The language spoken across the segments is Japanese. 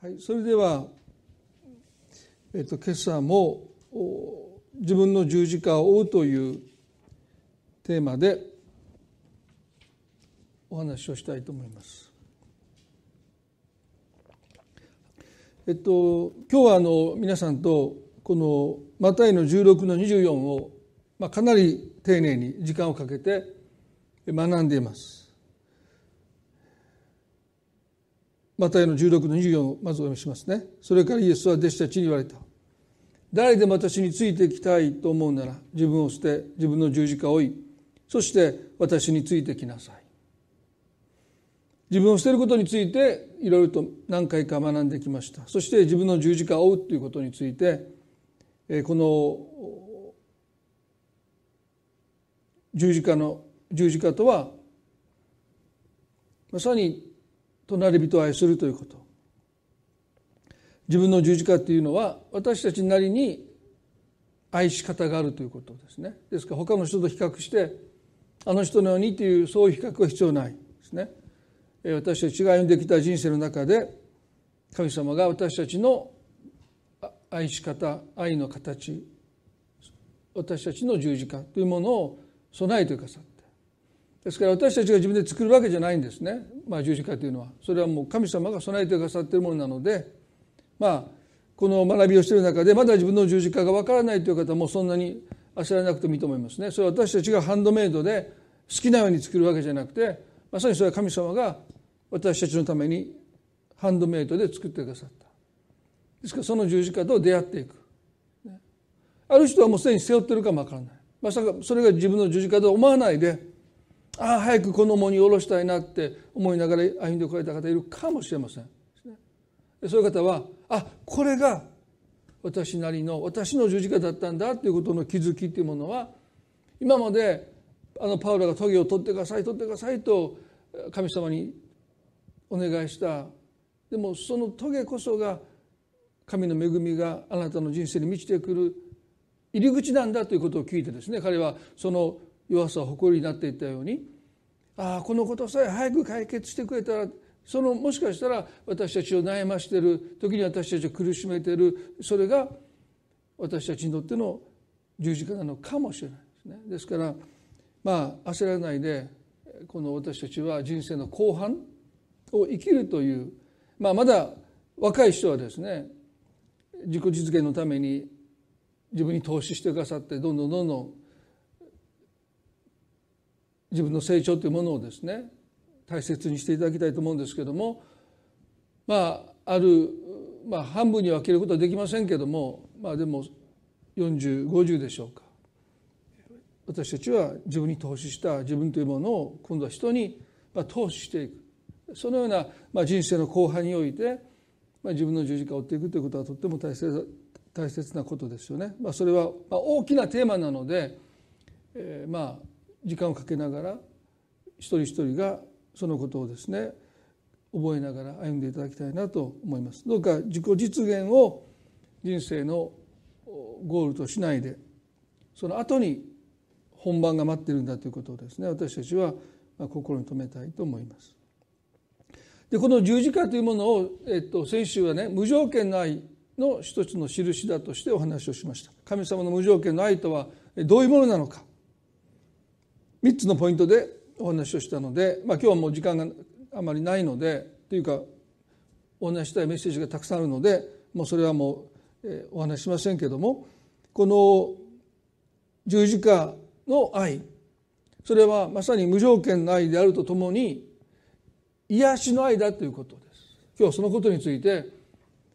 はい、それでは、えっと、今朝も自分の十字架を追うというテーマでお話をしたいと思います。えっと今日はあの皆さんとこのマタイの16の24を、まあ、かなり丁寧に時間をかけて学んでいます。マタイの16の24をまずお読みしますね。それからイエスは弟子たちに言われた。誰でも私についてきたいと思うなら自分を捨て自分の十字架を追いそして私についてきなさい。自分を捨てることについていろいろと何回か学んできました。そして自分の十字架を追うということについてこの十字架の十字架とはまさに隣人を愛するということ。自分の十字架っていうのは私たちなりに愛し方があるということですね。ですから他の人と比較してあの人のようにというそういう比較は必要ないですね。私たちが歩んできた人生の中で神様が私たちの愛し方愛の形私たちの十字架というものを備えてくださっですから私たちが自分で作るわけじゃないんですね、まあ、十字架というのは。それはもう神様が備えてくださっているものなので。まあこの学びをしている中でまだ自分の十字架がわからないという方もそんなに焦らなくてもいいと思いますね。それは私たちがハンドメイドで好きなように作るわけじゃなくてまさにそれは神様が私たちのためにハンドメイドで作ってくださった。ですからその十字架と出会っていく。ある人はもうすでに背負ってるかもわからない。まさかそれが自分の十字架と思わないでああ早くこの重荷を下ろしたいなって思いながら歩んでこられた方いるかもしれません。そういう方はあこれが私なりの私の十字架だったんだということの気づきというものは今まであのパウロが棘を取ってください取ってくださいと神様にお願いしたでもその棘こそが神の恵みがあなたの人生に満ちてくる入り口なんだということを聞いてですね彼はその弱さ誇りになっていったようにああこのことさえ早く解決してくれたらそのもしかしたら私たちを悩ましている時に私たちを苦しめているそれが私たちにとっての十字架なのかもしれないですね。ですからまあ焦らないでこの私たちは人生の後半を生きるという、まあ、まだ若い人はですね自己実現のために自分に投資してくださってどんどんどんどん自分の成長というものをですね大切にしていただきたいと思うんですけどもまあある、まあ、半分に分けることはできませんけどもまあでも4050でしょうか私たちは自分に投資した自分というものを今度は人に投資していくそのような、まあ、人生の後半において、まあ、自分の十字架を追っていくということはとっても大切大切なことですよね。まあ、それは、まあ、大きなテーマなので、えー、まあ時間をかけながら一人一人がそのことをですね覚えながら歩んでいただきたいなと思います。どうか自己実現を人生のゴールとしないでその後に本番が待ってるんだということをですね私たちは心に留めたいと思います。でこの十字架というものを、えっと、先週はね無条件の愛の一つの印だとしてお話をしました。神様の無条件の愛とはどういうものなのか3つのポイントでお話をしたので、まあ、今日はもう時間があまりないのでというかお話したいメッセージがたくさんあるのでもうそれはもう、えー、お話ししませんけどもこの十字架の愛それはまさに無条件の愛であるとともに癒しの愛だということです。今日はそのことについて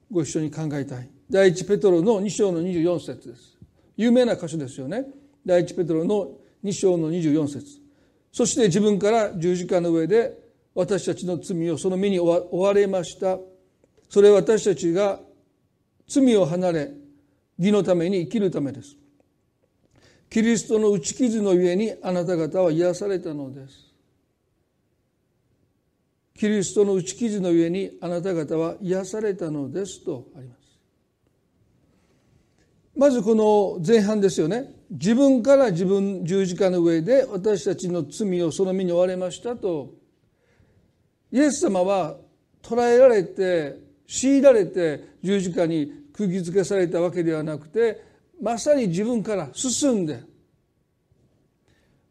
ご一緒に考えたい。第一ペトロの2章の24節です。有名な箇所ですよね。第一ペトロの2章の24節。そして自分から十字架の上で私たちの罪をその身に追われました。それは私たちが罪を離れ義のために生きるためです。キリストの打ち傷のゆえにあなた方は癒されたのです。キリストの打ち傷のゆえにあなた方は癒されたのですとあります。まずこの前半ですよね。自分から自分十字架の上で私たちの罪をその身に追われましたとイエス様は捕らえられて強いられて十字架に釘付けされたわけではなくてまさに自分から進んで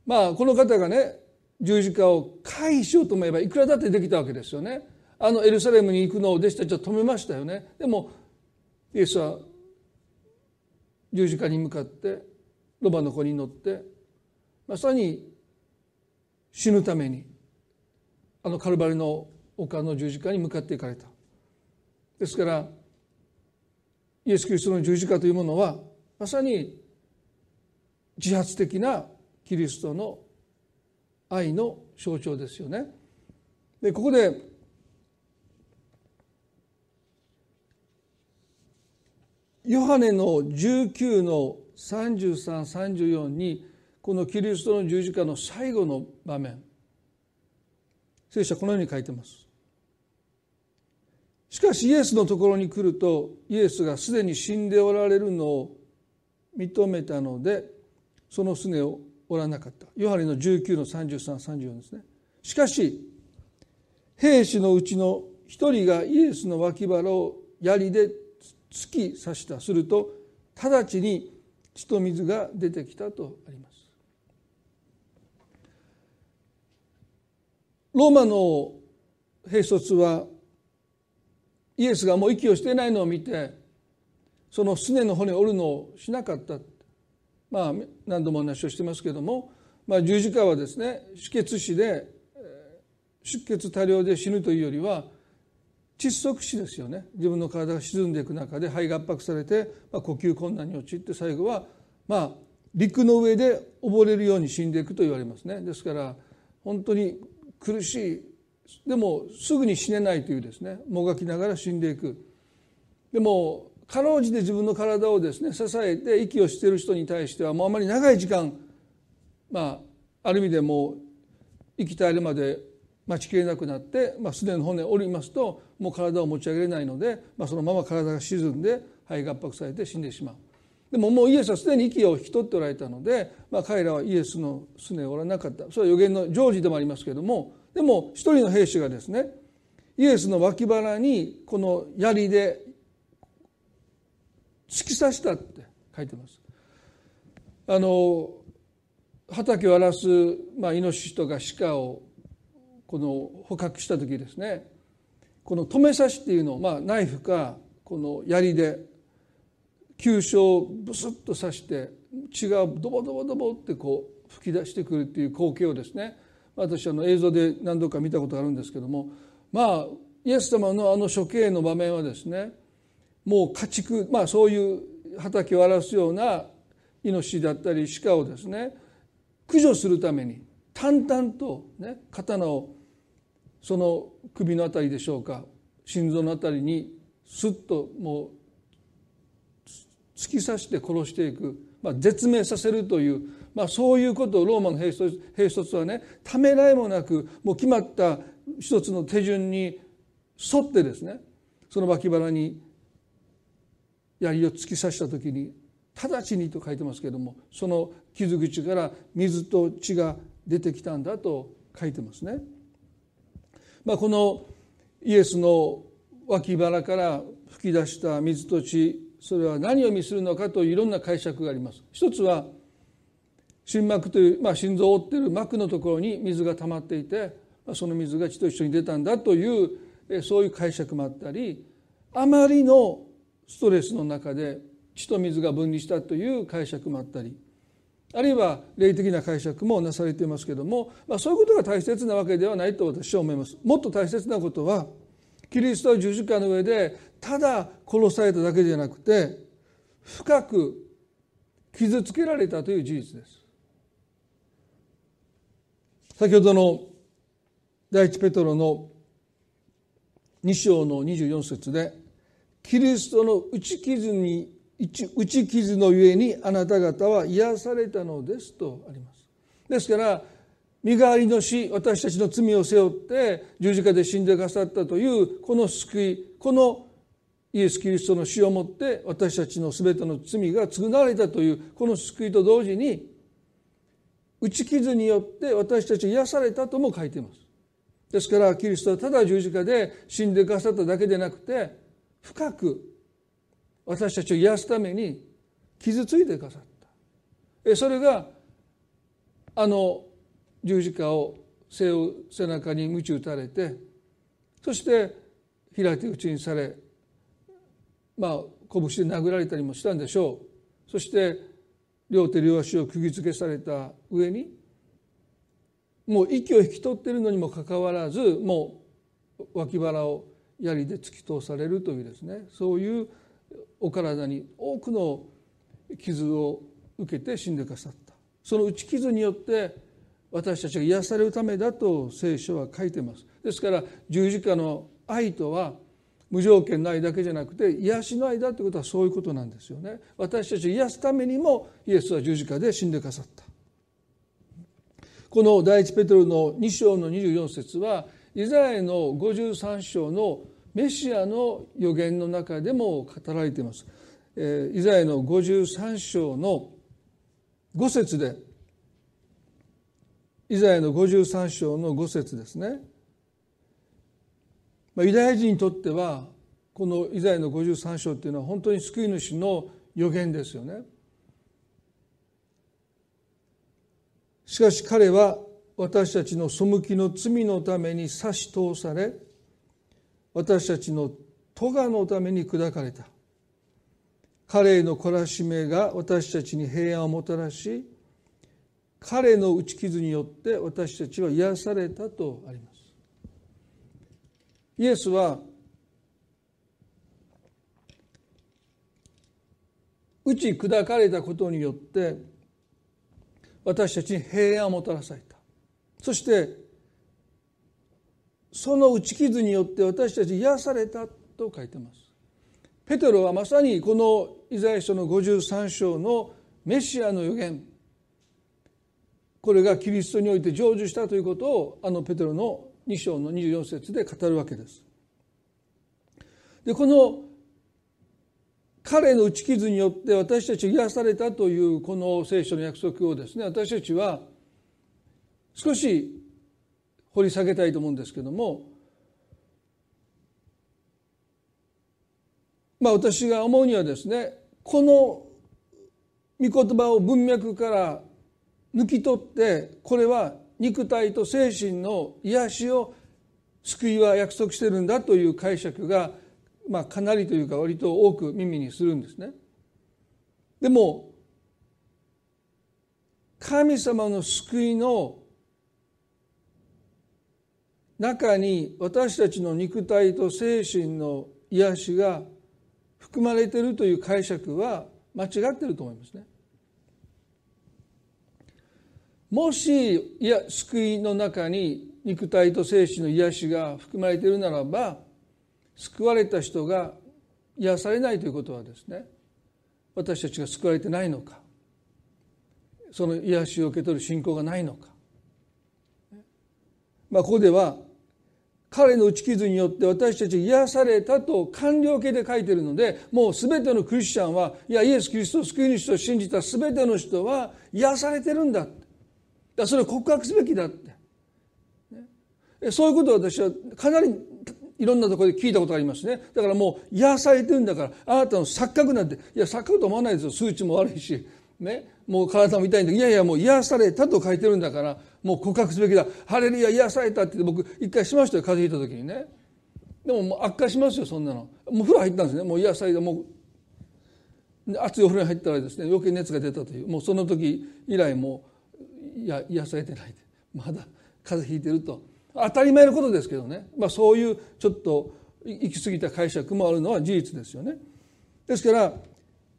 まあこの方がね十字架を回避しようと思えばいくらだってできたわけですよね。あのエルサレムに行くのを弟子たちは止めましたよね。でもイエスは十字架に向かってロバの子に乗ってまさに死ぬためにあのカルバリの丘の十字架に向かっていかれた。ですからイエス・キリストの十字架というものはまさに自発的なキリストの愛の象徴ですよね。でここでヨハネの19の3334にこのキリストの十字架の最後の場面。聖書はこのように書いてます。しかしイエスのところに来るとイエスがすでに死んでおられるのを認めたのでそのすねをおらなかった。ヨハネの19の3334ですね。しかし兵士のうちの一人がイエスの脇腹を槍で突き刺した。すると直ちに血と水が出てきたとあります。ローマの兵卒はイエスがもう息をしていないのを見てそのすねの骨を折るのをしなかった。まあ何度も話をしてますけども、まあ、十字架はですね止血死で出血多量で死ぬというよりは窒息死ですよね。自分の体が沈んでいく中で肺が圧迫されて、まあ、呼吸困難に陥って最後はまあ陸の上で溺れるように死んでいくと言われますね。ですから本当に苦しい。でもすぐに死ねないというですね。もがきながら死んでいく。でもかろうじて自分の体をですね支えて息をしている人に対してはもうあまり長い時間まあある意味でもう生き絶えるまで待ちきれなくなって、まあ、すでに骨を折りますともう体を持ち上げれないので、まあ、そのまま体が沈んで肺が圧迫されて死んでしまう。でももうイエスはすでに息を引き取っておられたので、まあ、彼らはイエスのすねを折らなかったそれは予言の成就でもありますけれどもでも一人の兵士がですねイエスの脇腹にこの槍で突き刺したって書いてます。あの畑を荒らす、まあ、イノシシとか鹿をこの捕獲した時ですね。この止め刺しっていうのを、まあ、ナイフかこの槍で急所をブスッと刺して血がドボドボドボってこう吹き出してくるっていう光景をですね。私あの映像で何度か見たことがあるんですけども。まあイエス様のあの処刑の場面はですねもう家畜まあそういう畑を荒らすようなイノシシだったり鹿をですね駆除するために淡々とね刀をその首のあたりでしょうか心臓のあたりにスッともう突き刺して殺していく、まあ、絶命させるというまあ、そういうことをローマの兵卒はねためらいもなくもう決まった一つの手順に沿ってですねその脇腹に槍を突き刺した時に直ちにと書いてますけれどもその傷口から水と血が出てきたんだと書いてますね。まあ、このイエスの脇腹から吹き出した水と血それは何を意味するのかといういろんな解釈があります。一つは心膜という、まあ、心臓を覆っている膜のところに水が溜まっていてその水が血と一緒に出たんだというそういう解釈もあったりあまりのストレスの中で血と水が分離したという解釈もあったりあるいは霊的な解釈もなされていますけども、まあ、そういうことが大切なわけではないと私は思います。もっと大切なことはキリストは十字架の上でただ殺されただけじゃなくて深く傷つけられたという事実です。先ほどの第一ペトロの2章の24節でキリストの打ち傷に打ち傷のゆえにあなた方は癒されたのですとあります。ですから身代わりの死私たちの罪を背負って十字架で死んでくださったというこの救いこのイエス・キリストの死をもって私たちの全ての罪が償われたというこの救いと同時に打ち傷によって私たち癒されたとも書いています。ですからキリストはただ十字架で死んでくださっただけでなくて深く私たちを癒すために傷ついてくださった。それがあの十字架を背負う背中に鞭打たれてそして平手打ちにされまあ拳で殴られたりもしたんでしょう。そして両手両足を釘付けされた上にもう息を引き取っているのにもかかわらずもう脇腹を槍で突き通されるというですね。そういうお体に多くの傷を受けて死んでくださった。その打ち傷によって私たちが癒されるためだと聖書は書いてます。ですから十字架の愛とは無条件の愛だけじゃなくて癒しの愛だということはそういうことなんですよね。私たちを癒すためにもイエスは十字架で死んでくださった。この第一ペトロの2章の24節はイザヤの53章のメシアの予言の中でも語られています。イザヤの53章の5節でイザヤの53章の5節ですね。まあ、ユダヤ人にとってはこのイザヤの53章っていうのは本当に救い主の予言ですよね。しかし彼は私たちの背きの罪のために差し通され私たちの咎のために砕かれた。彼への懲らしめが私たちに平安をもたらし彼の打ち傷によって私たちは癒されたとあります。イエスは打ち砕かれたことによって私たちに平安をもたらされた。そしてその打ち傷によって私たち癒されたと書いてますペテロはまさにこのイザヤ書の53章のメシアの予言これがキリストにおいて成就したということをあのペテロの2章の24節で語るわけです。でこの彼の打ち傷によって私たち癒されたというこの聖書の約束をですね私たちは少し掘り下げたいと思うんですけどもまあ私が思うにはですねこの御言葉を文脈から抜き取ってこれは肉体と精神の癒しを救いは約束してるんだという解釈が、まあ、かなりというか割と多く耳にするんですね。でも神様の救いの中に私たちの肉体と精神の癒しが含まれているという解釈は間違ってると思いますね。もしいや救いの中に肉体と精神の癒しが含まれているならば救われた人が癒されないということはですね私たちが救われてないのかその癒しを受け取る信仰がないのか、まあ、ここでは彼の打ち傷によって私たち癒されたと完了形で書いてるのでもう全てのクリスチャンはいやイエス・キリストを救い主と信じた全ての人は癒されてるんだだそれを告白すべきだって、ね、そういうことを私はかなりいろんなところで聞いたことがありますね。だからもう癒されてるんだからあなたの錯覚なんていや錯覚と思わないですよ。数値も悪いし、ね、もう体も痛いんでいやいやもう癒されたと書いてるんだからもう告白すべきだ。ハレルヤ癒されたって僕一回しましたよ風邪ひいた時にね。でももう悪化しますよそんなの。もう風呂入ったんですね。もう癒された。もう熱いお風呂に入ったらですね余計熱が出たという。もうその時以来もういや癒されてない。まだ風邪ひいてると。当たり前のことですけどね、まあ、そういうちょっと行き過ぎた解釈もあるのは事実ですよね。ですから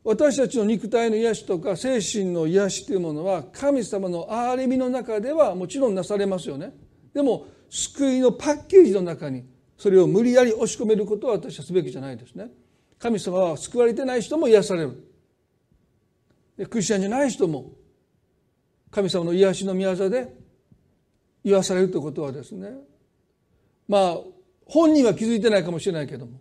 私たちの肉体の癒しとか精神の癒しというものは神様の憐れみの中ではもちろんなされますよね。でも救いのパッケージの中にそれを無理やり押し込めることは私はすべきじゃないですね。神様は救われてない人も癒される。クリスチャンじゃない人も神様の癒しの宮座で言わされるということはですねまあ本人は気づいてないかもしれないけども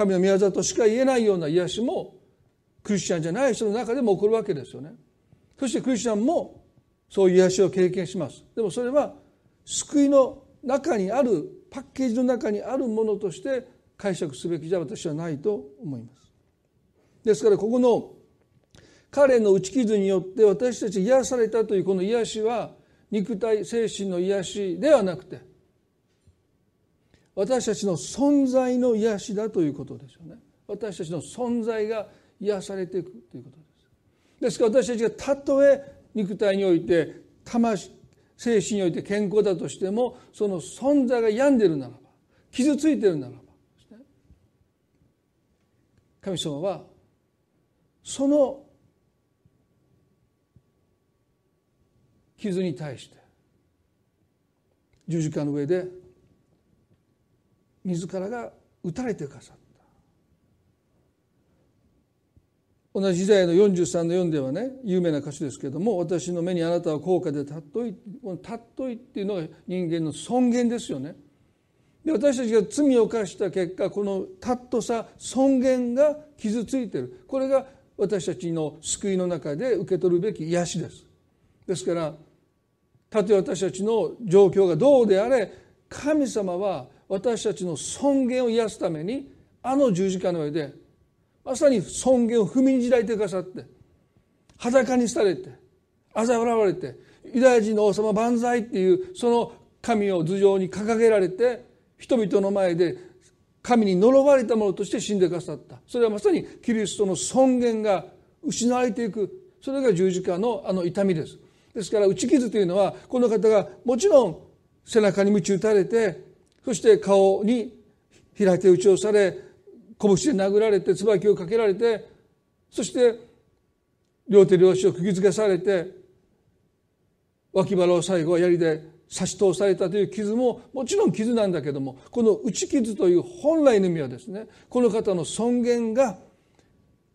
神の宮座としか言えないような癒しもクリスチャンじゃない人の中でも起こるわけですよねそしてクリスチャンもそういう癒しを経験しますでもそれは救いの中にあるパッケージの中にあるものとして解釈すべきじゃ私はないと思います。ですからここの彼の打ち傷によって私たち癒されたというこの癒しは肉体精神の癒しではなくて私たちの存在の癒しだということですよね。私たちの存在が癒されていくということです。ですから私たちがたとえ肉体において魂精神において健康だとしてもその存在が病んでるならば傷ついてるならば神様はその傷に対して十字架の上で自らが打たれてくださった同じ時代の43の4ではね有名な歌詞ですけれども「私の目にあなたは高価で尊い」この「尊い」っていうのが人間の尊厳ですよね。で私たちが罪を犯した結果この尊さ尊厳が傷ついてるこれが私たちの救いの中で受け取るべき癒しです。ですからたとえ私たちの状況がどうであれ神様は私たちの尊厳を癒すためにあの十字架の上でまさに尊厳を踏みにじられてくださって裸にされて嘲笑われてユダヤ人の王様万歳っていうその神を頭上に掲げられて人々の前で神に呪われたものとして死んでくださった。それはまさにキリストの尊厳が失われていく。それが十字架のあの痛みです。ですから打ち傷というのはこの方がもちろん背中に鞭打たれてそして顔に開いて打ち押され拳で殴られて椿をかけられてそして両手両足を釘付けされて脇腹を最後は槍で刺し通されたという傷ももちろん傷なんだけどもこの打ち傷という本来の意味はですねこの方の尊厳が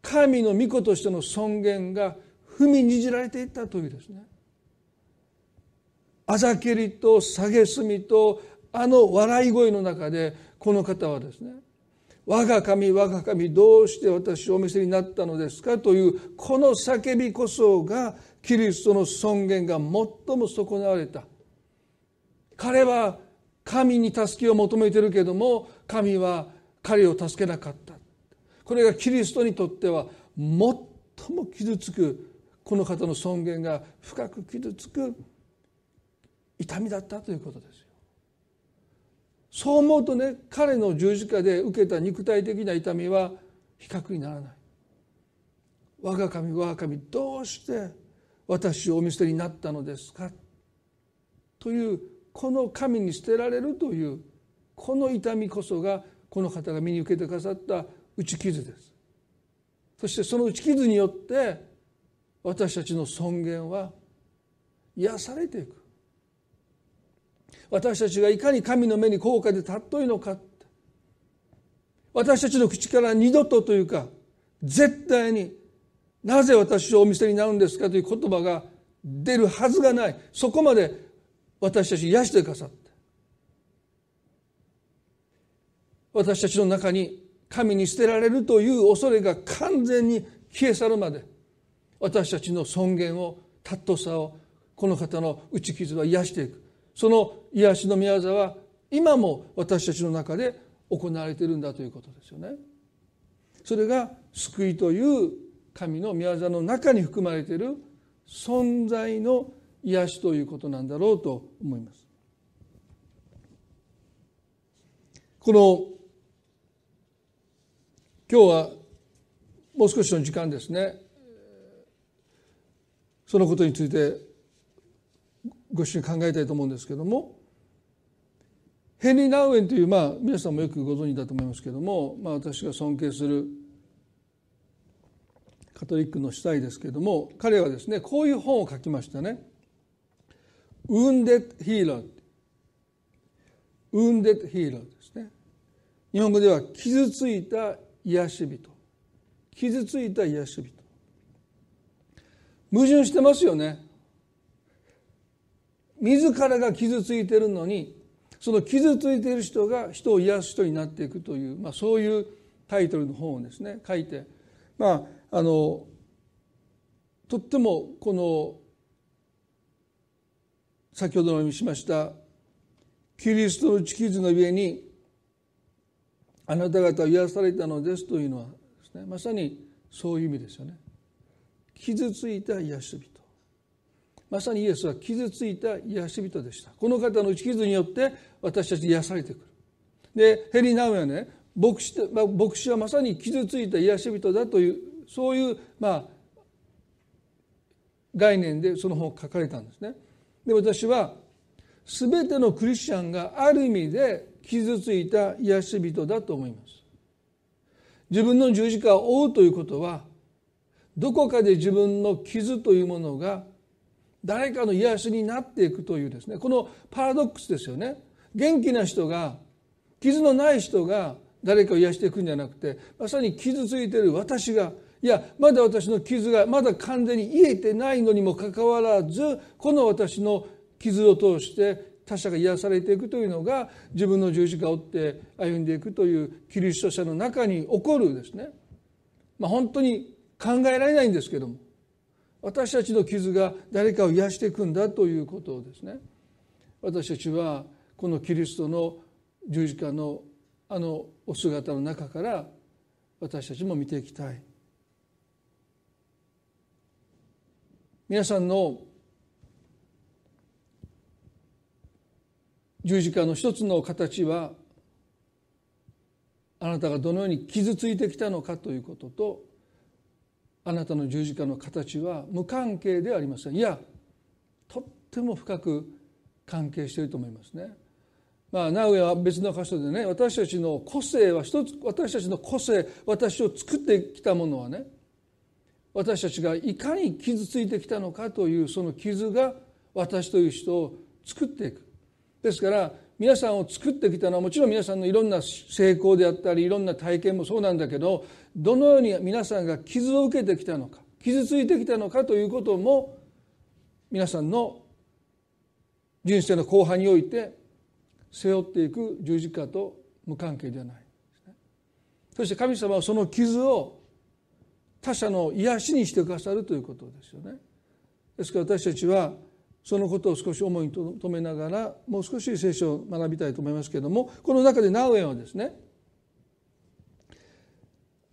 神の御子としての尊厳が踏みにじられていったというですね。あざけりと蔑みとあの笑い声の中でこの方はですね我が神我が神どうして私をお見せになったのですか？というこの叫びこそがキリストの尊厳が最も損なわれた。彼は神に助けを求めてるけども神は彼を助けなかった。これがキリストにとっては最も傷つくこの方の尊厳が深く傷つく痛みだったということです。そう思うとね彼の十字架で受けた肉体的な痛みは比較にならない。我が神我が神どうして私をお見捨てになったのですか？というこの神に捨てられるというこの痛みこそがこの方が身に受けてくださった打ち傷です。そしてその打ち傷によって私たちの尊厳は癒されていく。私たちがいかに神の目に高価で尊いのか。私たちの口から二度とというか絶対になぜ私をお見せになるんですかという言葉が出るはずがない。そこまで私たち癒してくださって。私たちの中に神に捨てられるという恐れが完全に消え去るまで私たちの尊厳を尊さをこの方の打ち傷は癒していく。その癒しの宮沢は今も私たちの中で行われているんだということですよね。それが救いという神の宮沢の中に含まれている存在の癒しということなんだろうと思います。この今日はもう少しの時間ですねそのことについてご一緒に考えたいと思うんですけどもヘンリー・ナウエンという、まあ、皆さんもよくご存知だと思いますけども、まあ、私が尊敬するカトリックの主体ですけれども彼はですねこういう本を書きましたね「ウンデッド・ヒーラー」ウンデッド・ヒーラーですね。日本語では傷ついた癒し人。傷ついた癒し人。矛盾してますよね。自らが傷ついてるのにその傷ついている人が人を癒す人になっていくという、まあ、そういうタイトルの本をですね書いてまああのとってもこの先ほどお読みしましたキリストの地傷の上にあなた方は癒されたのですというのはですねまさにそういう意味ですよね。傷ついた癒し人まさにイエスは傷ついた癒し人でしたこの方の打ち傷によって私たち癒されてくるでヘリナウはね牧師牧師はまさに傷ついた癒し人だというそういうまあ概念でその本を書かれたんですね。で私は全てのクリスチャンがある意味で傷ついた癒し人だと思います。自分の十字架を追うということはどこかで自分の傷というものが誰かの癒しになっていくというですねこのパラドックスですよね。元気な人が傷のない人が誰かを癒していくんじゃなくてまさに傷ついている私がいやまだ私の傷がまだ完全に癒えてないのにもかかわらずこの私の傷を通して他者が癒されていくというのが自分の十字架を追って歩んでいくというキリスト者の中に起こるですね、まあ、本当に考えられないんですけども。私たちの傷が誰かを癒していくんだということをですね。私たちはこのキリストの十字架のあのお姿の中から私たちも見ていきたい。皆さんの十字架の一つの形はあなたがどのように傷ついてきたのかということとあなたの十字架の形は無関係ではありませんいやとっても深く関係していると思いますね。まあ、名古屋は別の箇所でね私たちの個性は一つ私たちの個性私を作ってきたものはね私たちがいかに傷ついてきたのかというその傷が私という人を作っていくですから皆さんを作ってきたのはもちろん皆さんのいろんな成功であったりいろんな体験もそうなんだけどどのように皆さんが傷を受けてきたのか傷ついてきたのかということも皆さんの人生の後半において背負っていく十字架と無関係ではないそして神様はその傷を他者の癒しにしてくださるということですよね。ですから私たちはそのことを少し思いに留めながらもう少し聖書を学びたいと思いますけれどもこの中でナウエンはですね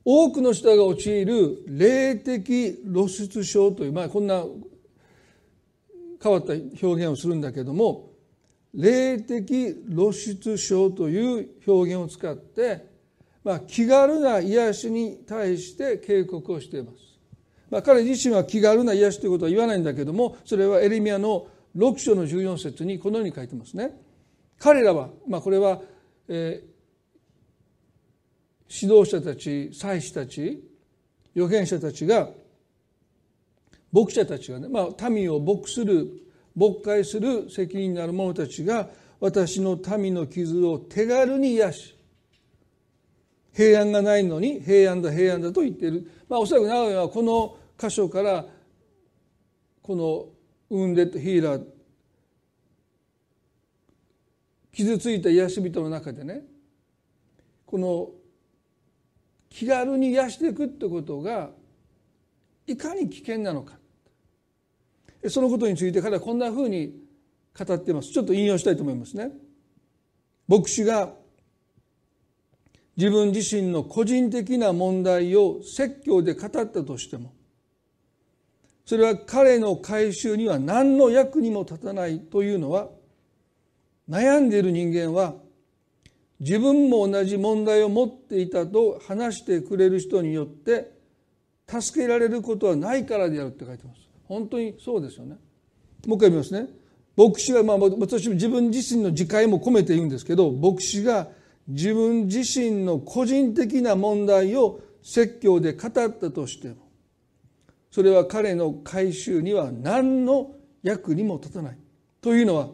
多くの人が陥る霊的露出症という、まあ、こんな変わった表現をするんだけども霊的露出症という表現を使って、まあ、気軽な癒しに対して警告をしています。まあ、彼自身は気軽な癒しということは言わないんだけどもそれはエレミアの6章の14節にこのように書いてますね。彼らは、まあ、これは、えー、指導者たち祭司たち預言者たちが牧者たちがね、まあ、民を牧する牧会する責任のある者たちが私の民の傷を手軽に癒し平安がないのに平安だ平安だと言っている、まあ、おそらく長屋はこの箇所からこのウンデッドヒーラー傷ついた癒し人の中でねこの気軽に癒していくってことがいかに危険なのかそのことについて彼はこんなふうに語っていますちょっと引用したいと思いますね。牧師が自分自身の個人的な問題を説教で語ったとしてもそれは彼の回収には何の役にも立たないというのは悩んでいる人間は自分も同じ問題を持っていたと話してくれる人によって助けられることはないからであるって書いてます。本当にそうですよね。もう一回見ますね。牧師はまあ私も自分自身の自戒も込めて言うんですけど牧師が自分自身の個人的な問題を説教で語ったとしてもそれは彼の回収には何の役にも立たない。というのは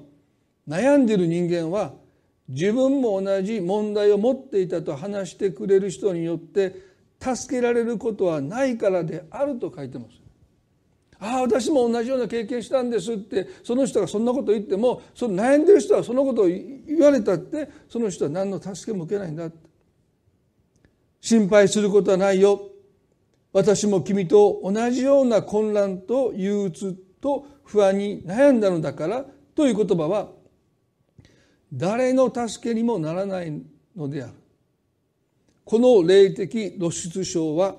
悩んでいる人間は自分も同じ問題を持っていたと話してくれる人によって助けられることはないからであると書いてます。ああ私も同じような経験したんですってその人がそんなこと言ってもその悩んでる人はそのことを言われたってその人は何の助けも受けないんだ心配することはないよ。私も君と同じような混乱と憂鬱と不安に悩んだのだからという言葉は誰の助けにもならないのである。この霊的露出症は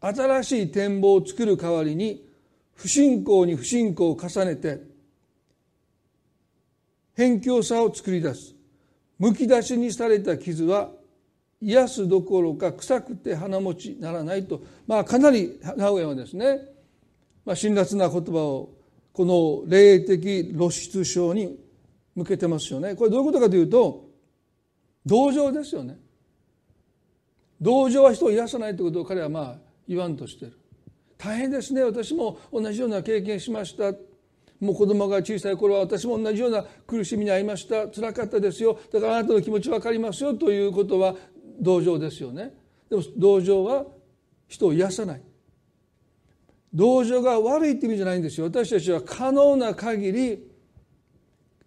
新しい展望を作る代わりに不信仰に不信仰を重ねて偏境さを作り出す。むき出しにされた傷は癒すどころか臭くて鼻持ちならないと、まあ、かなり名古屋はですね、まあ、辛辣な言葉をこの霊的露出症に向けてますよね。これどういうことかというと同情ですよね。同情は人を癒さないということを彼はまあ言わんとしてる。大変ですね。私も同じような経験しました。もう子供が小さい頃は私も同じような苦しみに遭いました。辛かったですよ。だからあなたの気持ち分かりますよ。ということは同情ですよね。でも同情は人を癒さない。同情が悪いって意味じゃないんですよ。私たちは可能な限り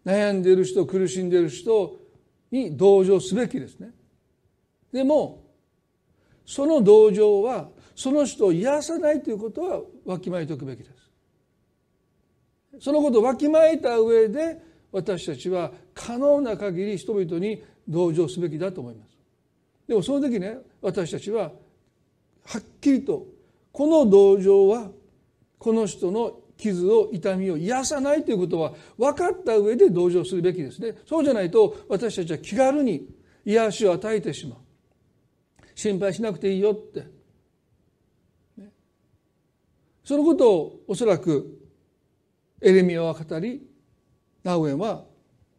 悩んでいる人苦しんでいる人に同情すべきですね。でもその同情はその人を癒さないということはわきまえておくべきです。そのことをわきまえた上で私たちは可能な限り人々に同情すべきだと思います。でもその時ね私たちははっきりとこの同情はこの人の傷を痛みを癒さないということは分かった上で同情するべきですね。そうじゃないと私たちは気軽に癒しを与えてしまう。心配しなくていいよって、そのことをおそらくエレミアは語りナウエンは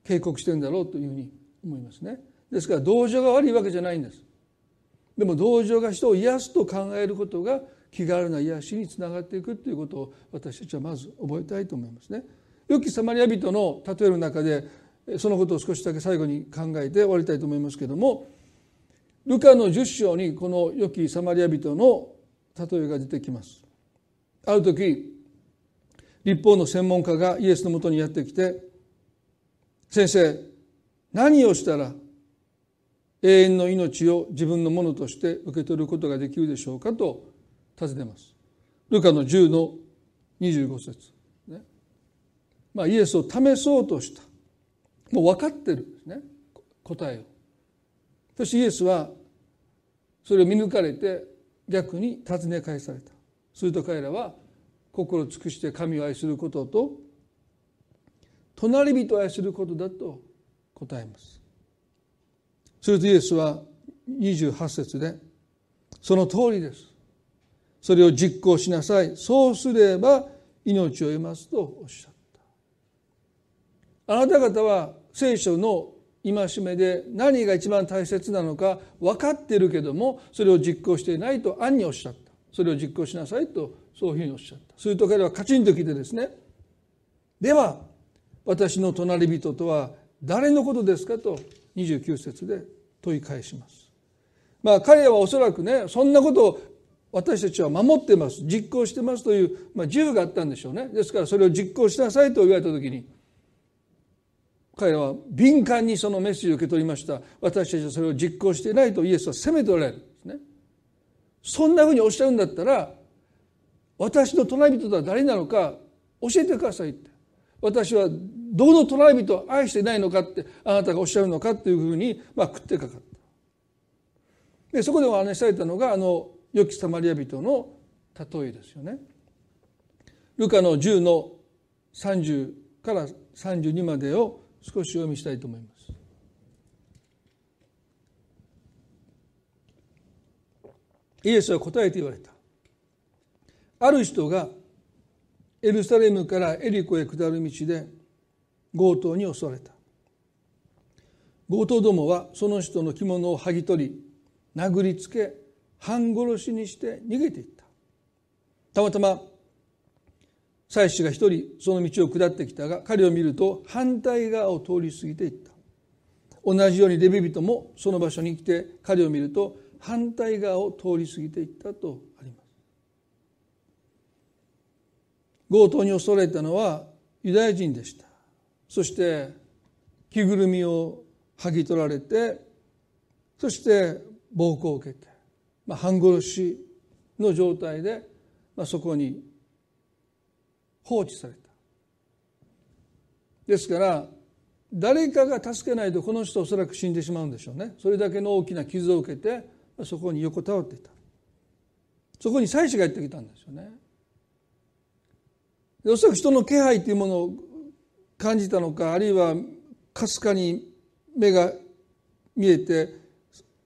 警告してるんだろうというふうに思いますね。ですから同情が悪いわけじゃないんですでも同情が人を癒すと考えることが気軽な癒しにつながっていくということを私たちはまず覚えたいと思いますね。良きサマリア人の例えの中でそのことを少しだけ最後に考えて終わりたいと思いますけどもルカの10章にこの良きサマリア人の例えが出てきます。ある時立法の専門家がイエスのもとにやってきて「先生何をしたら永遠の命を自分のものとして受け取ることができるでしょうか?」と尋ねます。ルカの10の25節ね。まあイエスを試そうとした。もう分かってるんですね答えを。そしてイエスはそれを見抜かれて逆に尋ね返された。すると彼らは心を尽くして神を愛することと隣人を愛することだと答えます。するとイエスは28節でその通りです。それを実行しなさい。そうすれば命を得ますとおっしゃった。あなた方は聖書の戒めで何が一番大切なのか分かってるけどもそれを実行していないと暗におっしゃった。それを実行しなさいとそういうふうにおっしゃった。すると彼はカチンときてですね。では私の隣人とは誰のことですかと29節で問い返します。まあ彼はおそらくねそんなことを私たちは守ってます実行してますという、まあ、自由があったんでしょうね。ですからそれを実行しなさいと言われた時に彼らは敏感にそのメッセージを受け取りました。私たちはそれを実行していないとイエスは責めておられるんですね。そんなふうにおっしゃるんだったら私の隣人とは誰なのか教えてくださいって。私はどの隣人を愛していないのかってあなたがおっしゃるのかっていうふうに、まあ、食ってかかったでそこでお話しされたのがあの良きサマリア人の例えですよね。ルカの10の30から32までを少し読みしたいと思います。イエスは答えて言われた。ある人がエルサレムからエリコへ下る道で強盗に襲われた。強盗どもはその人の着物を剥ぎ取り殴りつけ半殺しにして逃げていったたまたま妻子が一人その道を下ってきたが彼を見ると反対側を通り過ぎていった同じようにレビ人もその場所に来て彼を見ると反対側を通り過ぎていったとあります強盗に襲われたのはユダヤ人でした。そして着ぐるみを剥ぎ取られてそして暴行を受けてまあ、半殺しの状態で、まあ、そこに放置された。ですから誰かが助けないとこの人おそらく死んでしまうんでしょうね。それだけの大きな傷を受けてそこに横たわっていた。そこに妻子がやってきたんですよね。おそらく人の気配というものを感じたのかあるいはかすかに目が見えて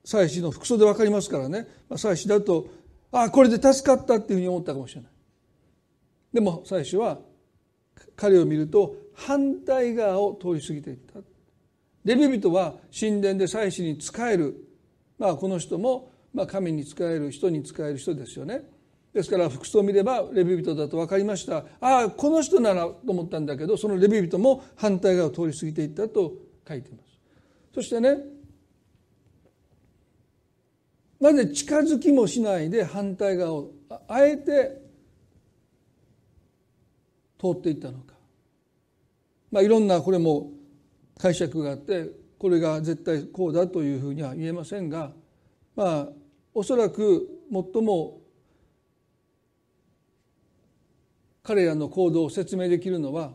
妻子の服装で分かりますからね。妻子だとああこれで助かったっていうふうに思ったかもしれない。でも妻子は彼を見ると反対側を通り過ぎていった。レビ人は神殿で祭司に仕える、まあ、この人も、まあ、神に仕える人に仕える人ですよね。ですから服装を見ればレビ人だと分かりました。ああこの人ならと思ったんだけどそのレビ人も反対側を通り過ぎていったと書いています。そしてねなぜ近づきもしないで反対側をあえて通っていったのか。まあ、いろんなこれも解釈があってこれが絶対こうだというふうには言えませんがまあおそらく最も彼らの行動を説明できるのは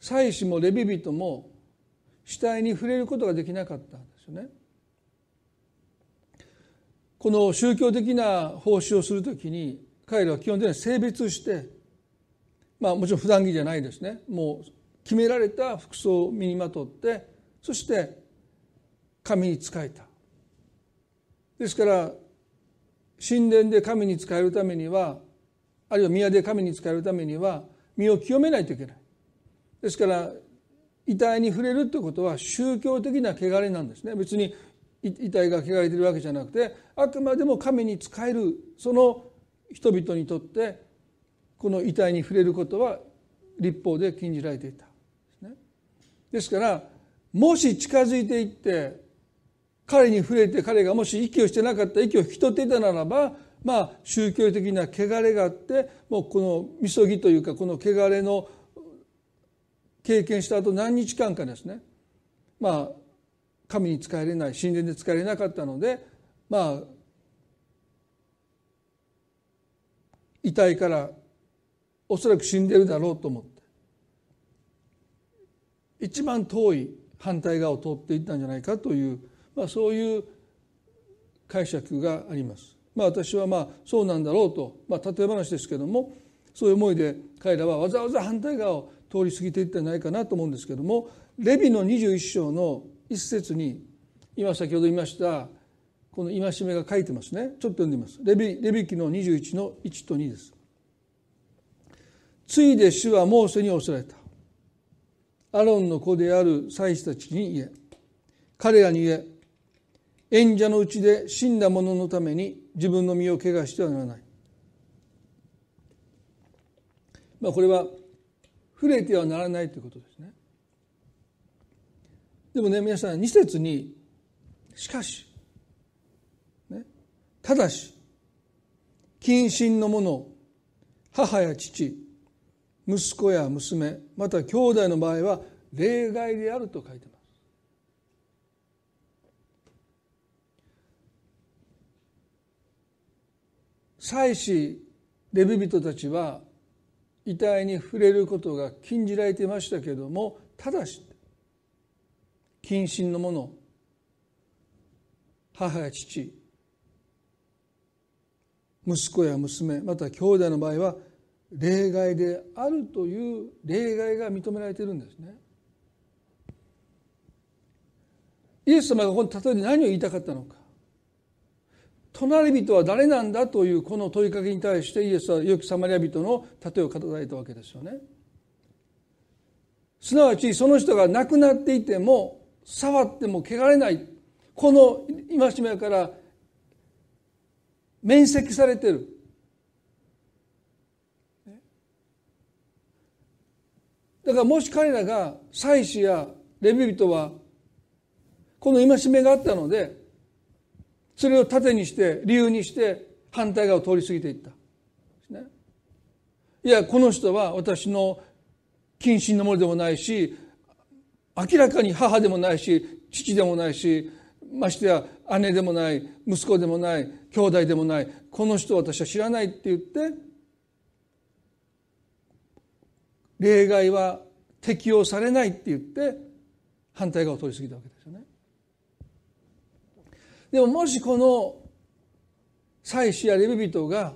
祭司もレビ人も死体に触れることができなかったんですよね。この宗教的な奉仕をするときに彼らは基本的には性別してまあもちろん普段着じゃないですねもう決められた服装を身にまとってそして神に仕えたですから神殿で神に仕えるためにはあるいは宮で神に仕えるためには身を清めないといけない。ですから遺体に触れるということは宗教的な汚れなんですね。別に遺体が汚れているわけじゃなくてあくまでも神に仕えるその人々にとってこの遺体に触れることは立法で禁じられていたですからもし近づいていって彼に触れて彼がもし息をしてなかった息を引き取っていたならばまあ宗教的な汚れがあってもうこのみそぎというかこの汚れの経験した後何日間かですねまあ神に仕えれない神殿で仕えれなかったのでまあ遺体からおそらく死んでるだろうと思って一番遠い反対側を通っていったんじゃないかという、まあ、そういう解釈があります。まあ、私はまあそうなんだろうと、まあ、例え話ですけどもそういう思いで彼らはわざわざ反対側を通り過ぎていったんじゃないかなと思うんですけどもレビの21章の一節に今先ほど言いましたこの戒めが書いてますね。ちょっと読んでみます。レビレビ記の21の1と2です。ついで主はモーセに恐れた。アロンの子である祭司たちに言え。彼らに言え。演者のうちで死んだ者のために自分の身を怪我してはならない。まあこれは触れてはならないということですね。でもね皆さん2節に「しかし」ね「ただし」「近親の者母や父息子や娘また兄弟の場合は例外であると書いてます。祭司レビ人たちは遺体に触れることが禁じられていましたけれどもただし近親の者母や父息子や娘また兄弟の場合は例外であるという例外が認められているんですね。イエス様がこの例えで何を言いたかったのか隣人は誰なんだというこの問いかけに対してイエスは良きサマリア人の例えを語られたわけですよね。すなわちその人が亡くなっていても触っても汚れないこの戒めから免責されてるだからもし彼らが祭司やレビ人はこの戒めがあったのでそれを盾にして理由にして反対側を通り過ぎていった。いやこの人は私の近親のものでもないし明らかに母でもないし父でもないしましてや姉でもない息子でもない兄弟でもないこの人を私は知らないって言って例外は適用されないって言って反対側を通り過ぎたわけですよね。でももしこの祭司やレビ人が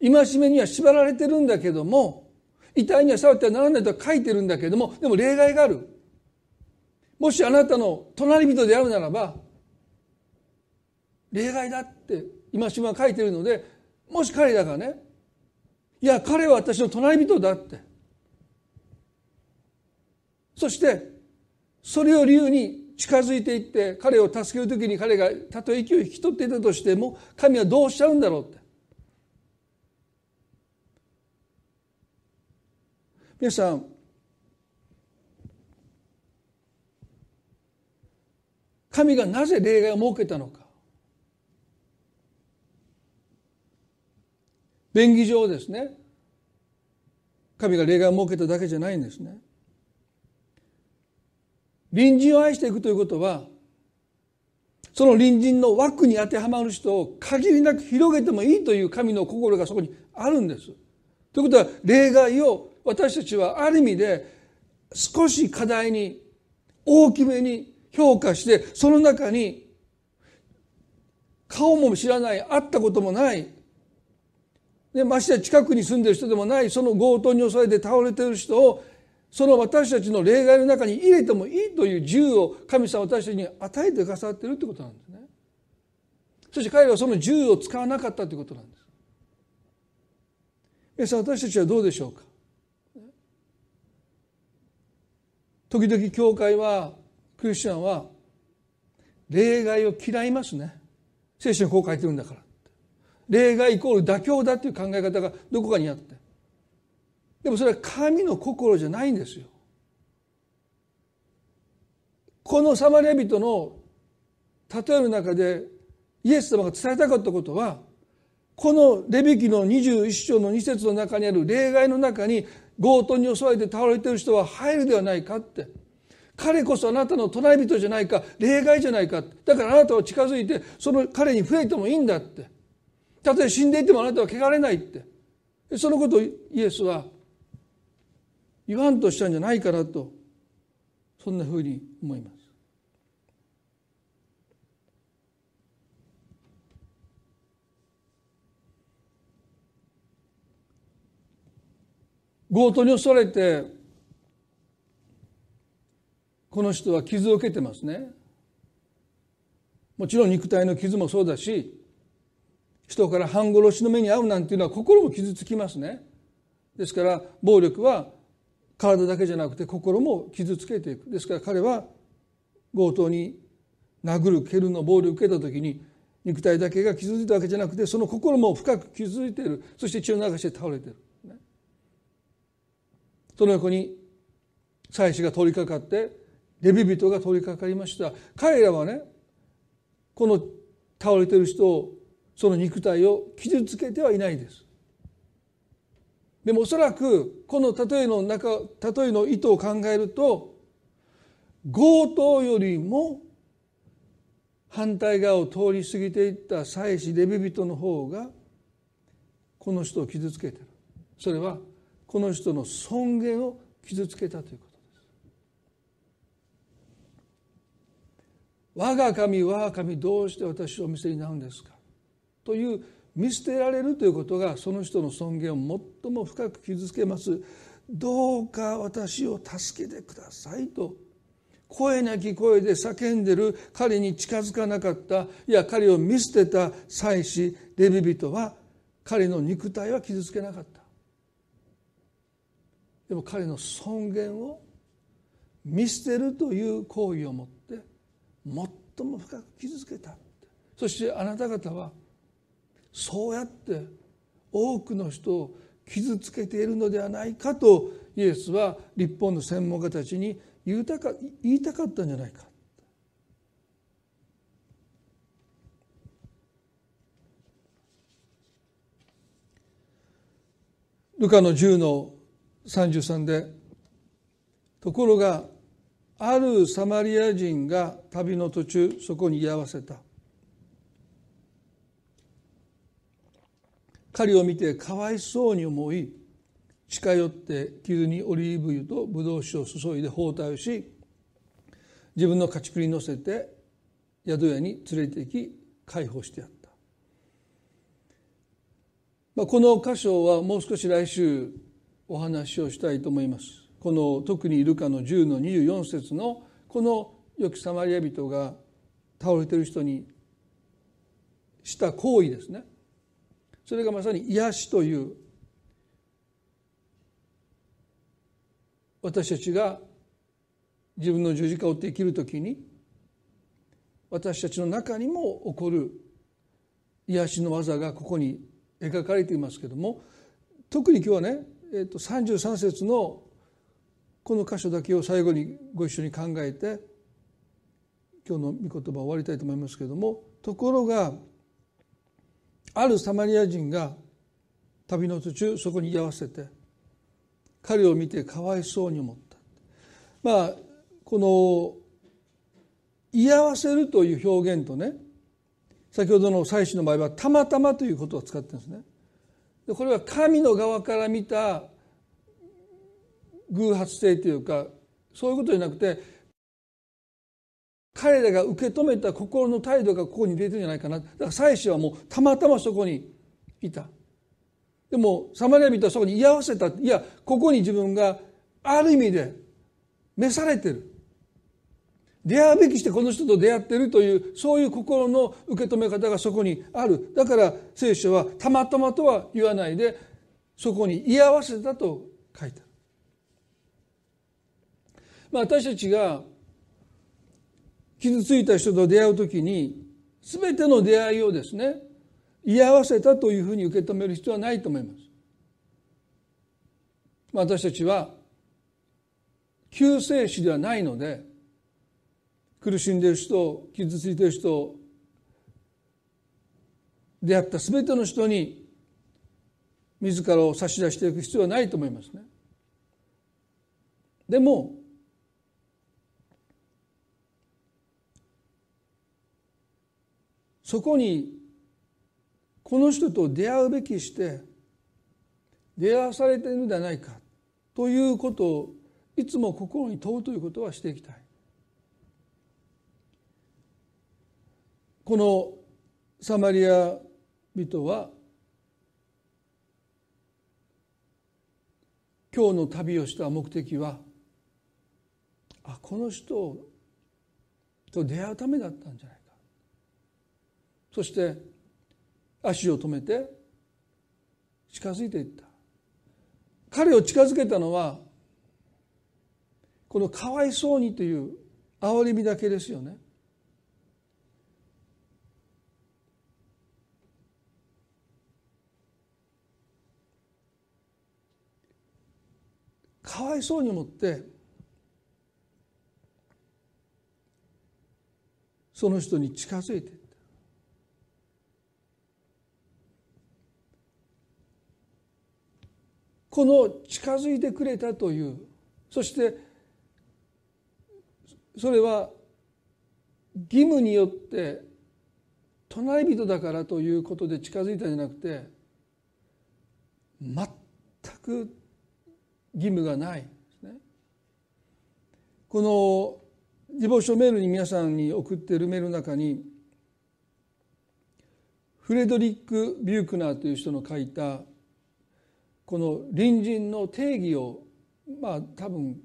戒めには縛られてるんだけども遺体には触ってはならないと書いてるんだけどもでも例外がある。もしあなたの隣人であるならば例外だって今島は書いてるのでもし彼らがねいや彼は私の隣人だって。そしてそれを理由に近づいていって彼を助ける時に彼がたとえ息を引き取っていたとしても神はどうしちゃうんだろうって。皆さん神がなぜ例外を設けたのか。便宜上ですね。神が例外を設けただけじゃないんですね。隣人を愛していくということはその隣人の枠に当てはまる人を限りなく広げてもいいという神の心がそこにあるんです。ということは例外を私たちはある意味で少し課題に大きめに評価してその中に顔も知らない会ったこともないでましてや近くに住んでる人でもないその強盗に襲われて倒れてる人をその私たちの例外の中に入れてもいいという自由を神様私たちに与えてくださっているということなんですね。そして彼らはその自由を使わなかったということなんです。皆さん私たちはどうでしょうか？時々教会はクリスチャンは例外を嫌いますね聖書にこう書いてるんだから例外イコール妥協だという考え方がどこかにあってでもそれは神の心じゃないんですよ。このサマリア人の例えの中でイエス様が伝えたかったことはこのレビ記の21章の2節の中にある例外の中に強盗に襲われて倒れている人は入るではないかって。彼こそあなたの隣人じゃないか例外じゃないかだからあなたは近づいてその彼に触れてもいいんだって。たとえ死んでいてもあなたは汚れないって。そのことをイエスは言わんとしたんじゃないかなとそんなふうに思います。強盗に襲われてこの人は傷を受けてますねもちろん肉体の傷もそうだし人から半殺しの目に遭うなんていうのは心も傷つきますねですから暴力は体だけじゃなくて心も傷つけていく。ですから彼は強盗に殴る蹴るの暴力を受けた時に肉体だけが傷ついたわけじゃなくてその心も深く傷ついている。そして血を流して倒れている。その横に祭司が通りかかってレビ人が通りかかりました。彼らはねこの倒れている人をその肉体を傷つけてはいないです。でもおそらくこの例えの中例えの意図を考えると強盗よりも反対側を通り過ぎていった祭司レビ人の方がこの人を傷つけてる。それはこの人の尊厳を傷つけたということです。我が神我が神どうして私をお見せになるんですか？という見捨てられるということがその人の尊厳を最も深く傷つけます。どうか私を助けてくださいと。声なき声で叫んでる彼に近づかなかった。いや彼を見捨てた祭司レビ人は彼の肉体は傷つけなかった。でも彼の尊厳を見捨てるという行為をもって最も深く傷つけたそしてあなた方はそうやって多くの人を傷つけているのではないかとイエスは立法の専門家たちに言いたか言いたかったんじゃないか。ルカの10の33でところがあるサマリア人が旅の途中そこに居合わせた。彼を見てかわいそうに思い近寄って傷にオリーブ油とブドウ酒を注いで包帯をし自分の家畜に乗せて宿屋に連れて行き解放してやった、まあ、この箇所はもう少し来週お話をしたいと思います。この特にイルカの10の24節のこの良きサマリア人が倒れている人にした行為ですね。それがまさに癒しという私たちが自分の十字架を追って生きる時に私たちの中にも起こる癒しの技がここに描かれていますけども特に今日はね、えー、と33節のこの箇所だけを最後にご一緒に考えて今日の御言葉を終わりたいと思いますけれどもところがあるサマリア人が旅の途中そこに居合わせて彼を見てかわいそうに思った。まあこの居合わせるという表現とね先ほどの祭司の場合はたまたまということを使ってるんですね。でこれは神の側から見た偶発性というかそういうことじゃなくて彼らが受け止めた心の態度がここに出てるんじゃないかな。だから祭司はもうたまたまそこにいた。でもサマリア人はそこに居合わせた。いやここに自分がある意味で召されてる。出会うべきしてこの人と出会ってるというそういう心の受け止め方がそこにある。だから聖書はたまたまとは言わないでそこに居合わせたと書いてある。まあ、私たちが傷ついた人と出会う時に全ての出会いをですね居合わせたというふうに受け止める必要はないと思います。私たちは救世主ではないので苦しんでいる人傷ついている人出会った全ての人に自らを差し出していく必要はないと思いますね。でもそこにこの人と出会うべきして出会わされているのではないかということをいつも心に問うということはしていきたい。このサマリア人は今日の旅をした目的はあこの人と出会うためだったんじゃないそして足を止めて近づいていった。彼を近づけたのはこのかわいそうにという憐れみだけですよね。かわいそうに思ってその人に近づいていったこの近づいてくれたというそしてそれは義務によって隣人だからということで近づいたんじゃなくて全く義務がないですね。この自母書メールに皆さんに送っているメールの中にフレドリック・ビュークナーという人の書いたこの隣人の定義をまあ多分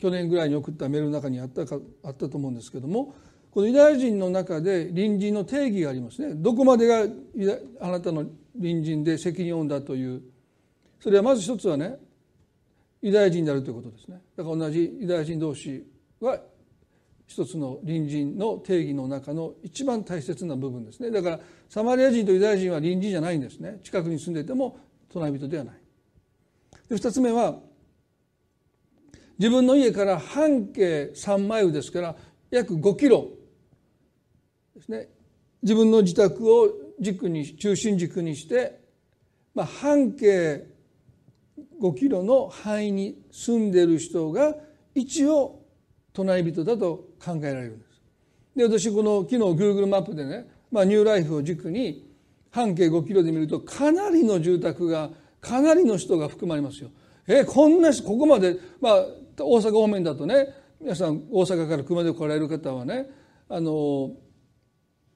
去年ぐらいに送ったメールの中にあったかあったと思うんですけどもこのユダヤ人の中で隣人の定義がありますね。どこまでがあなたの隣人で責任を負うんだという。それはまず一つはねユダヤ人であるということですね。だから同じユダヤ人同士は一つの隣人の定義の中の一番大切な部分ですね。だからサマリア人とユダヤ人は隣人じゃないんですね。近くに住んでいても隣人ではない。で二つ目は自分の家から半径3マイルですから約5キロ。ですね。自分の自宅を軸に中心軸にして、まあ、半径5キロの範囲に住んでいる人が一応隣人だと考えられるんです。で私この昨日 Google マップでね、まあ、ニューライフを軸に半径5キロで見るとかなりの住宅がかなりの人が含まれますよ。えこんなここまで、まあ、大阪方面だとね皆さん大阪から車で来られる方はねあの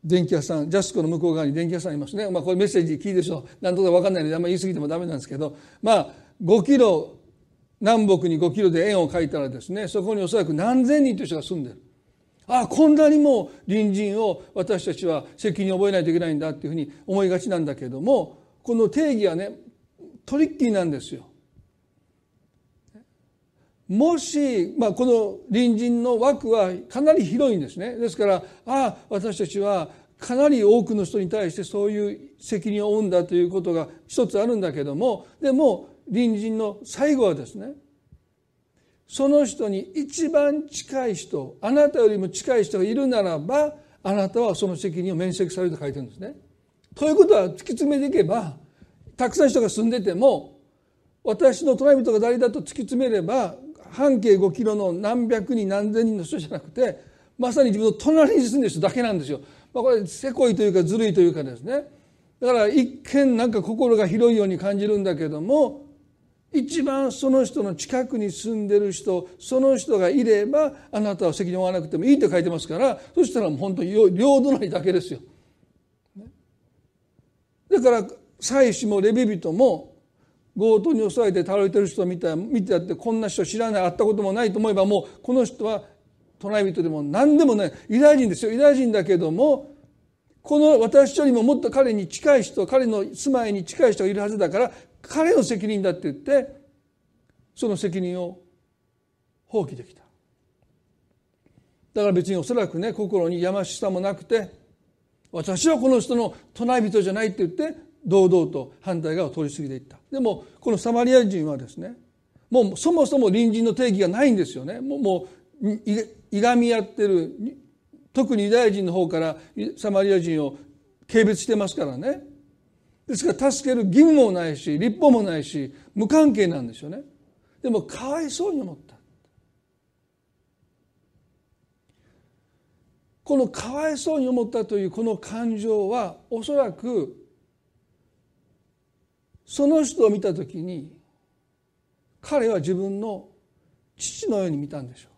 電気屋さんジャスコの向こう側に電気屋さんいますね、まあ、これメッセージ聞いてる人何とか分かんないのであんまり言い過ぎてもダメなんですけどまあ5キロ南北に5キロで円を描いたらですねそこにおそらく何千人という人が住んでるああこんなにも隣人を私たちは責任を覚えないといけないんだっていうふうに思いがちなんだけどもこの定義はねトリッキーなんですよ。もし、まあ、この隣人の枠はかなり広いんですねですからああ私たちはかなり多くの人に対してそういう責任を負うんだということが一つあるんだけどもでも隣人の最後はですねその人に一番近い人あなたよりも近い人がいるならばあなたはその責任を免責されると書いてるんですね。ということは突き詰めていけばたくさん人が住んでても私の隣人が誰だと突き詰めれば半径5キロの何百人何千人の人じゃなくてまさに自分の隣に住んでる人だけなんですよ。まあ、これせこいというかずるいというかですねだから一見なんか心が広いように感じるんだけども一番その人の近くに住んでる人その人がいればあなたは責任を負わなくてもいいって書いてますからそしたらもう本当に両隣だけですよ。だから祭司もレビ人も強盗に襲われて倒れてる人を見た見てやってこんな人知らない会ったこともないと思えばもうこの人は隣人でも何でもない。ユダヤ人ですよ。ユダヤ人だけどもこの私よりももっと彼に近い人彼の住まいに近い人がいるはずだから彼の責任だって言ってその責任を放棄できた。だから別におそらくね心にやましさもなくて私はこの人の隣人じゃないって言って堂々と反対側を通り過ぎていった。でもこのサマリア人はですねもうそもそも隣人の定義がないんですよね。もうもういがみ合ってる特にユダヤ人の方からサマリア人を軽蔑してますからね。ですから助ける義務もないし立法もないし無関係なんですよね。でもかわいそうに思った。このかわいそうに思ったというこの感情はおそらくその人を見た時に彼は自分の父のように見たんでしょう。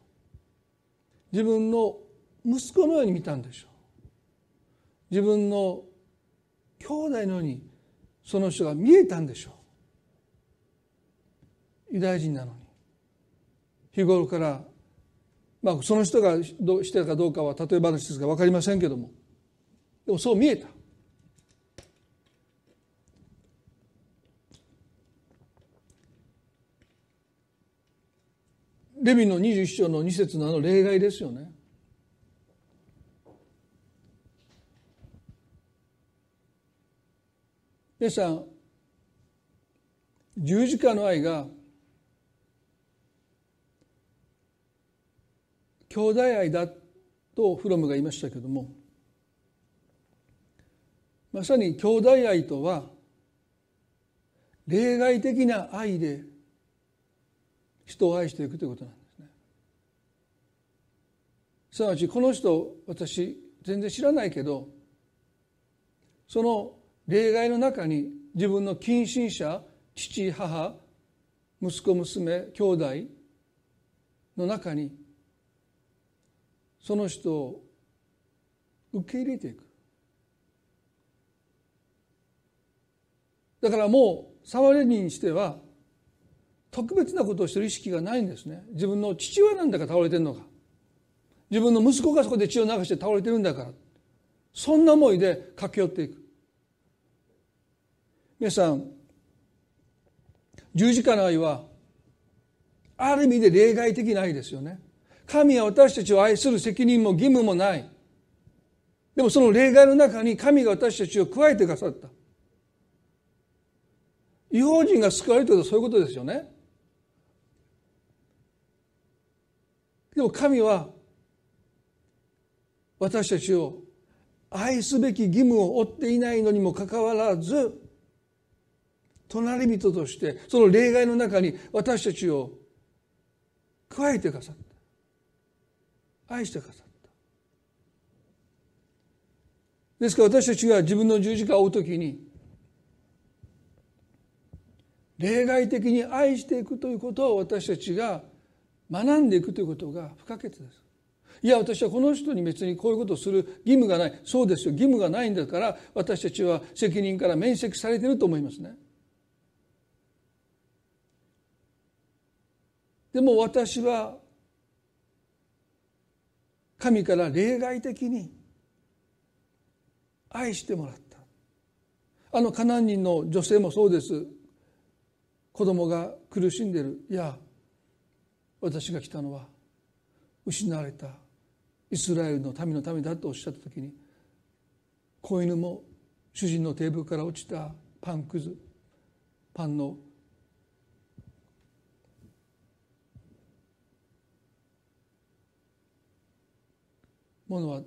自分の息子のように見たんでしょう。自分の兄弟のようにその人が見えたんでしょう。ユダヤ人なのに。日頃からまあその人がどうしてたかどうかは例え話ですが分かりませんけども。でもそう見えた。レビの21章の2節のあの例外ですよね。皆さん十字架の愛が兄弟愛だとフロムが言いましたけどもまさに兄弟愛とは例外的な愛で人を愛していくということなんですね。すなわちこの人私全然知らないけどその例外の中に自分の近親者父母息子娘兄弟の中にその人を受け入れていく。だからもう触れにしては特別なことをしてる意識がないんですね。自分の父親なんだか倒れてるのか。自分の息子がそこで血を流して倒れてるんだから。そんな思いで駆け寄っていく。皆さん十字架の愛はある意味で例外的な愛ですよね。神は私たちを愛する責任も義務もない。でもその例外の中に神が私たちを加えてくださった。違法人が救われるということはそういうことですよね。でも神は私たちを愛すべき義務を負っていないのにもかかわらず隣人としてその例外の中に私たちを加えてくださった愛してくださったですから私たちが自分の十字架を追う時に例外的に愛していくということを私たちが学んでいくということが不可欠です。いや私はこの人に別にこういうことをする義務がないそうですよ義務がないんだから私たちは責任から免責されていると思いますね。でも私は神から例外的に愛してもらった。あのカナン人の女性もそうです。子供が苦しんでる。いや私が来たのは失われたイスラエルの民のためだとおっしゃった時に子犬も主人のテーブルから落ちたパンくずパンのものは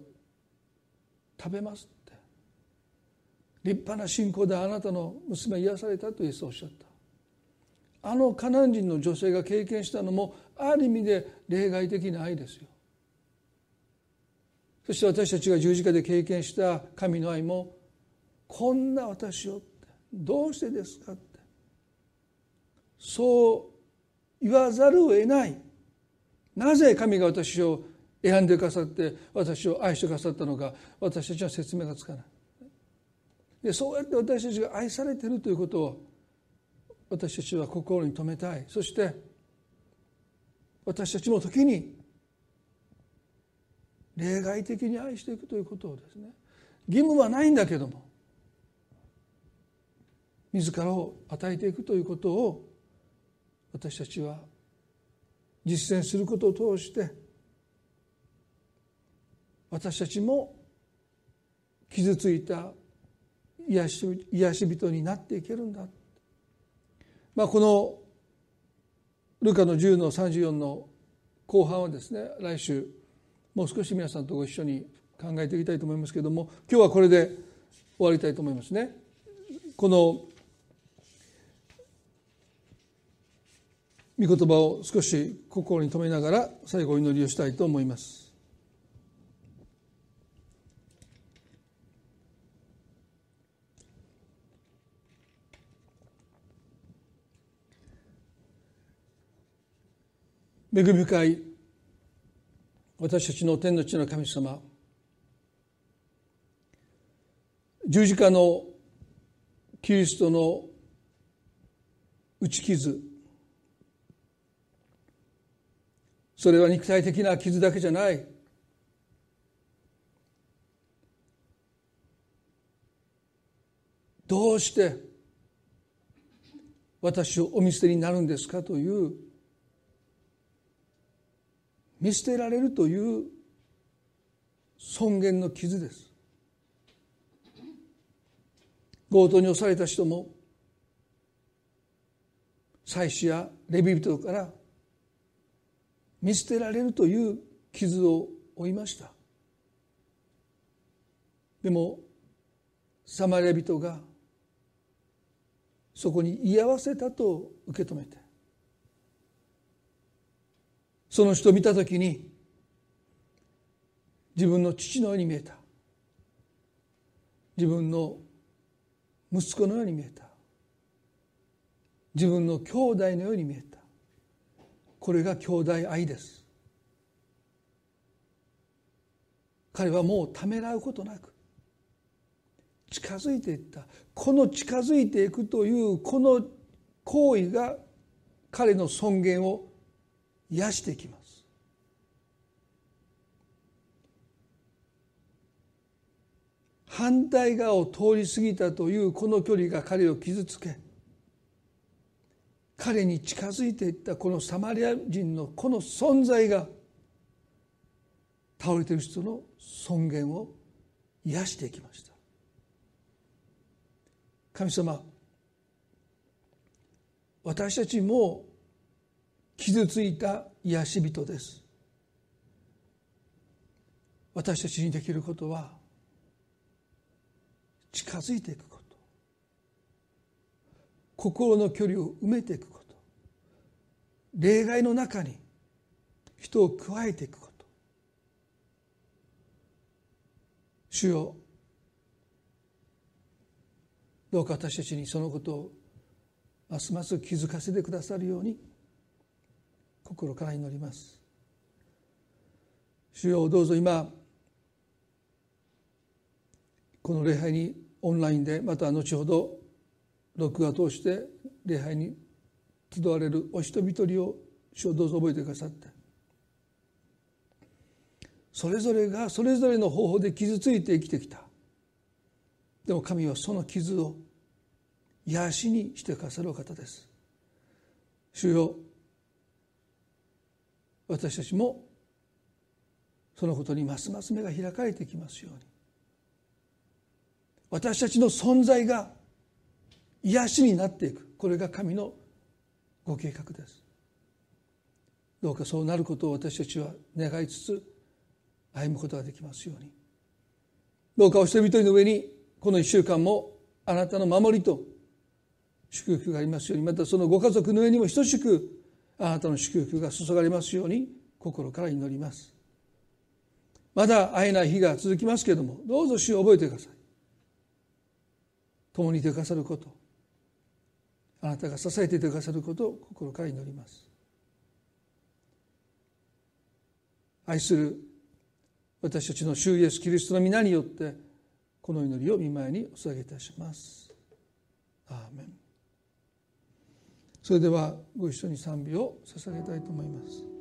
食べますって。立派な信仰であなたの娘癒されたとイエスおっしゃった。あのカナン人の女性が経験したのもある意味で例外的な愛ですよ。そして私たちが十字架で経験した神の愛もこんな私をって。どうしてですかって。そう言わざるを得ない。なぜ神が私を選んでくださって私を愛してくださったのか私たちは説明がつかない。でそうやって私たちが愛されているということを私たちは心に留めたい。そして私たちも時に例外的に愛していくということをですね義務はないんだけども自らを与えていくということを私たちは実践することを通して私たちも傷ついた癒し癒し人になっていけるんだ、まあ、このルカの10の34の後半はですね来週もう少し皆さんとご一緒に考えていきたいと思いますけれども今日はこれで終わりたいと思いますね。この御言葉を少し心に留めながら最後お祈りをしたいと思います。恵み深い私たちの天の地の神様。十字架のキリストの打ち傷。それは肉体的な傷だけじゃない。どうして私をお見捨てになるんですかという見捨てられるという尊厳の傷です。強盗に押された人も祭司やレビ人から見捨てられるという傷を負いました。でもサマリア人がそこに居合わせたと受け止めてその人を見た時に自分の父のように見えた。自分の息子のように見えた。自分の兄弟のように見えた。これが兄弟愛です。彼はもうためらうことなく近づいていった。この近づいていくというこの行為が彼の尊厳を癒していきます。反対側を通り過ぎたというこの距離が彼を傷つけ彼に近づいていったこのサマリア人のこの存在が倒れている人の尊厳を癒していきました。神様私たちも傷ついた癒し人です。私たちにできることは近づいていくこと。心の距離を埋めていくこと。例外の中に人を加えていくこと。主よどうか私たちにそのことをますます気づかせてくださるように心から祈ります。主よどうぞ今この礼拝にオンラインでまた後ほど録画通して礼拝に集われるお人々を主をどうぞ覚えてくださって。それぞれがそれぞれの方法で傷ついて生きてきた。でも神はその傷を癒しにしてくださるお方です。主よ私たちもそのことにますます目が開かれてきますように。私たちの存在が癒しになっていく。これが神のご計画です。どうかそうなることを私たちは願いつつ歩むことができますように。どうかお一人一人の上にこの一週間もあなたの守りと祝福がありますように。またそのご家族の上にも等しくあなたの祝福が注がれますように心から祈ります。まだ会えない日が続きますけれどもどうぞ主を覚えてください。共にいてくださることあなたが支えていてくださることを心から祈ります。愛する私たちの主イエスキリストの皆によってこの祈りを見舞いにお捧げいたします。アーメン。それではご一緒に賛美を捧げたいと思います。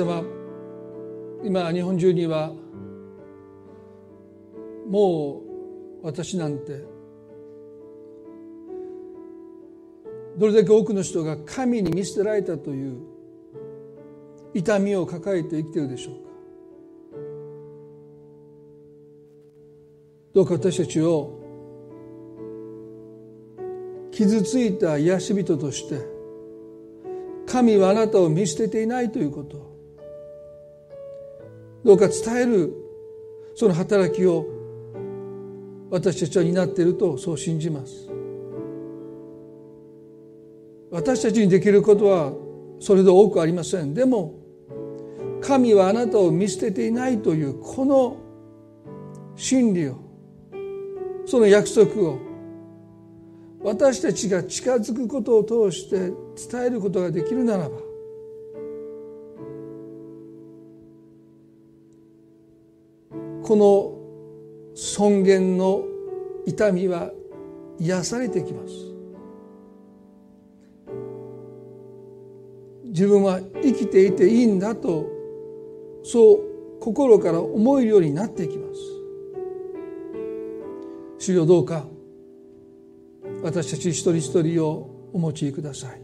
様今日本中にはもう私なんてどれだけ多くの人が神に見捨てられたという痛みを抱えて生きているでしょうか。どうか私たちを傷ついた癒し人として神はあなたを見捨てていないということ。どうか伝えるその働きを私たちは担っているとそう信じます。私たちにできることはそれで多くありません。でも神はあなたを見捨てていないというこの真理をその約束を私たちが近づくことを通して伝えることができるならばこの尊厳の痛みは癒されてきます。自分は生きていていいんだとそう心から思えるようになっていきます。主よどうか私たち一人一人をお持ちください。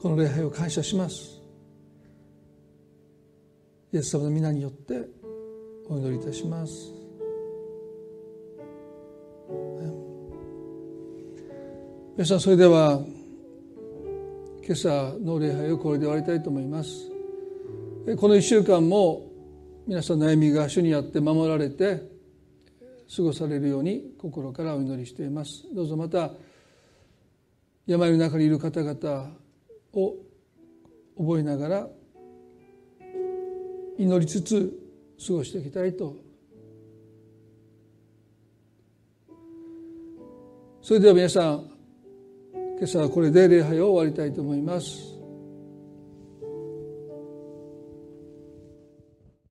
この礼拝を感謝します。イエス様の皆によってお祈りいたします。皆さんそれでは今朝の礼拝をこれで終わりたいと思います。この1週間も皆さん悩みが主にあって守られて過ごされるように心からお祈りしています。どうぞまた病の中にいる方々を覚えながら祈りつつ過ごしていきたいと。それでは皆さん今朝はこれで礼拝を終わりたいと思います。